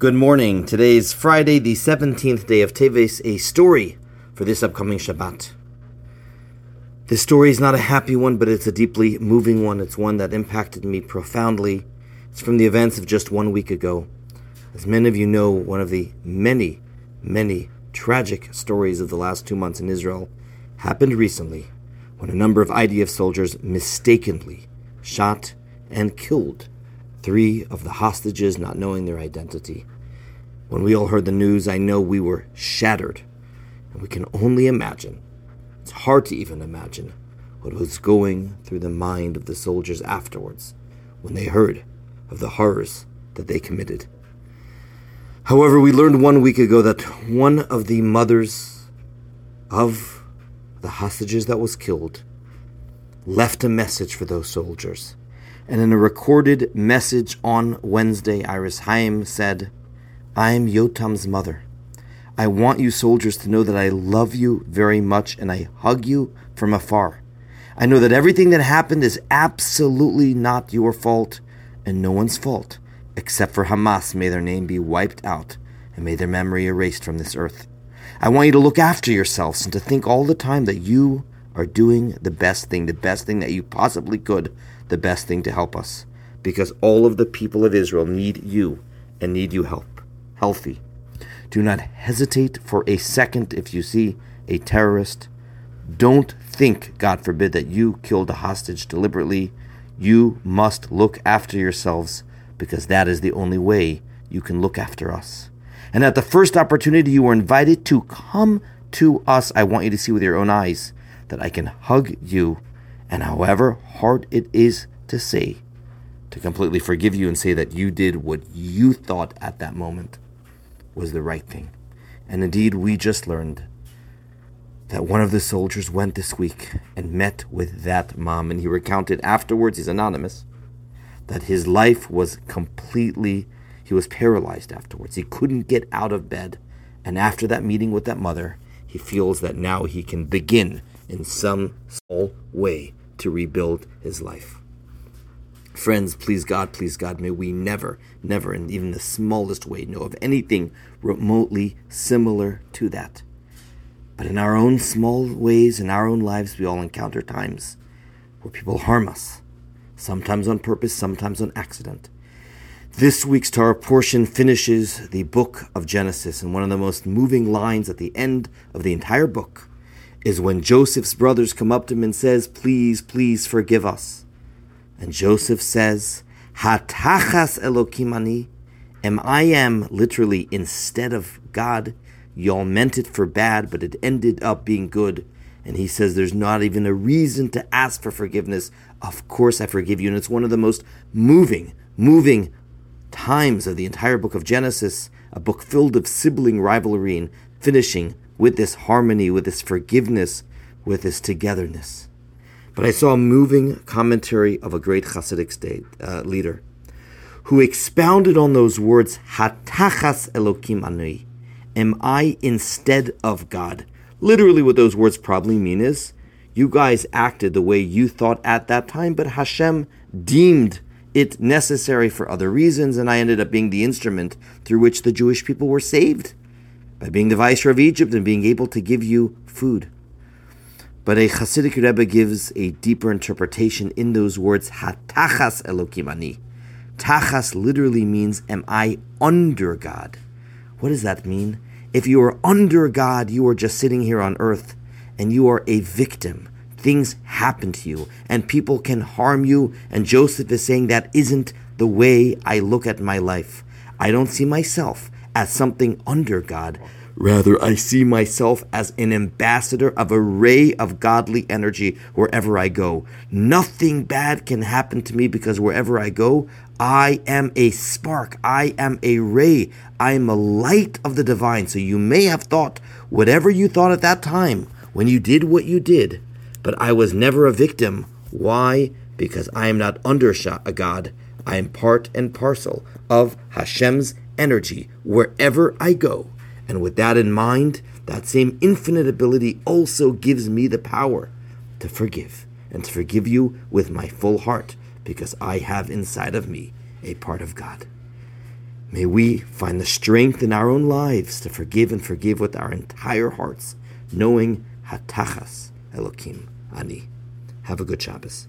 Good morning. Today is Friday, the 17th day of Teves, a story for this upcoming Shabbat. This story is not a happy one, but it's a deeply moving one. It's one that impacted me profoundly. It's from the events of just one week ago. As many of you know, one of the many, many tragic stories of the last two months in Israel happened recently when a number of IDF soldiers mistakenly shot and killed three of the hostages not knowing their identity. When we all heard the news, I know we were shattered, and we can only imagine. It's hard to even imagine what was going through the mind of the soldiers afterwards when they heard of the horrors that they committed. However, we learned one week ago that one of the mothers of the hostages that was killed left a message for those soldiers. And in a recorded message on Wednesday, Iris Haim said, I am Yotam's mother. I want you soldiers to know that I love you very much and I hug you from afar. I know that everything that happened is absolutely not your fault and no one's fault, except for Hamas. May their name be wiped out and may their memory erased from this earth. I want you to look after yourselves and to think all the time that you are doing the best thing, the best thing that you possibly could the best thing to help us because all of the people of Israel need you and need you help healthy. Do not hesitate for a second if you see a terrorist. Don't think, God forbid, that you killed a hostage deliberately. You must look after yourselves because that is the only way you can look after us. And at the first opportunity you are invited to come to us, I want you to see with your own eyes that I can hug you and however hard it is to say, to completely forgive you and say that you did what you thought at that moment was the right thing. And indeed, we just learned that one of the soldiers went this week and met with that mom, and he recounted afterwards, he's anonymous, that his life was completely, he was paralyzed afterwards. He couldn't get out of bed. And after that meeting with that mother, he feels that now he can begin in some small way to rebuild his life. Friends, please God, please God, may we never, never, in even the smallest way, know of anything remotely similar to that. But in our own small ways, in our own lives, we all encounter times where people harm us, sometimes on purpose, sometimes on accident. This week's Torah portion finishes the book of Genesis, and one of the most moving lines at the end of the entire book is when Joseph's brothers come up to him and says, "Please, please forgive us." And Joseph says, "Hatachas Elokimani, am I am literally instead of God. Y'all meant it for bad, but it ended up being good." And he says, "There's not even a reason to ask for forgiveness. Of course, I forgive you." And it's one of the most moving, moving times of the entire book of Genesis, a book filled of sibling rivalry and finishing with this harmony, with this forgiveness, with this togetherness. But I saw a moving commentary of a great Hasidic state uh, leader who expounded on those words, Hatachas Elokim Anui, am I instead of God? Literally, what those words probably mean is, you guys acted the way you thought at that time, but Hashem deemed it necessary for other reasons, and I ended up being the instrument through which the Jewish people were saved by being the viceroy of Egypt and being able to give you food. But a Hasidic Rebbe gives a deeper interpretation in those words, Hatachas Elokim ani. Tachas literally means, am I under God? What does that mean? If you are under God, you are just sitting here on earth and you are a victim. Things happen to you and people can harm you. And Joseph is saying that isn't the way I look at my life. I don't see myself as something under God. Rather, I see myself as an ambassador of a ray of godly energy wherever I go. Nothing bad can happen to me because wherever I go, I am a spark. I am a ray. I am a light of the divine. So you may have thought whatever you thought at that time when you did what you did, but I was never a victim. Why? Because I am not under a God. I am part and parcel of Hashem's energy wherever I go. And with that in mind, that same infinite ability also gives me the power to forgive and to forgive you with my full heart because I have inside of me a part of God. May we find the strength in our own lives to forgive and forgive with our entire hearts, knowing Hatachas Elokim Ani. Have a good Shabbos.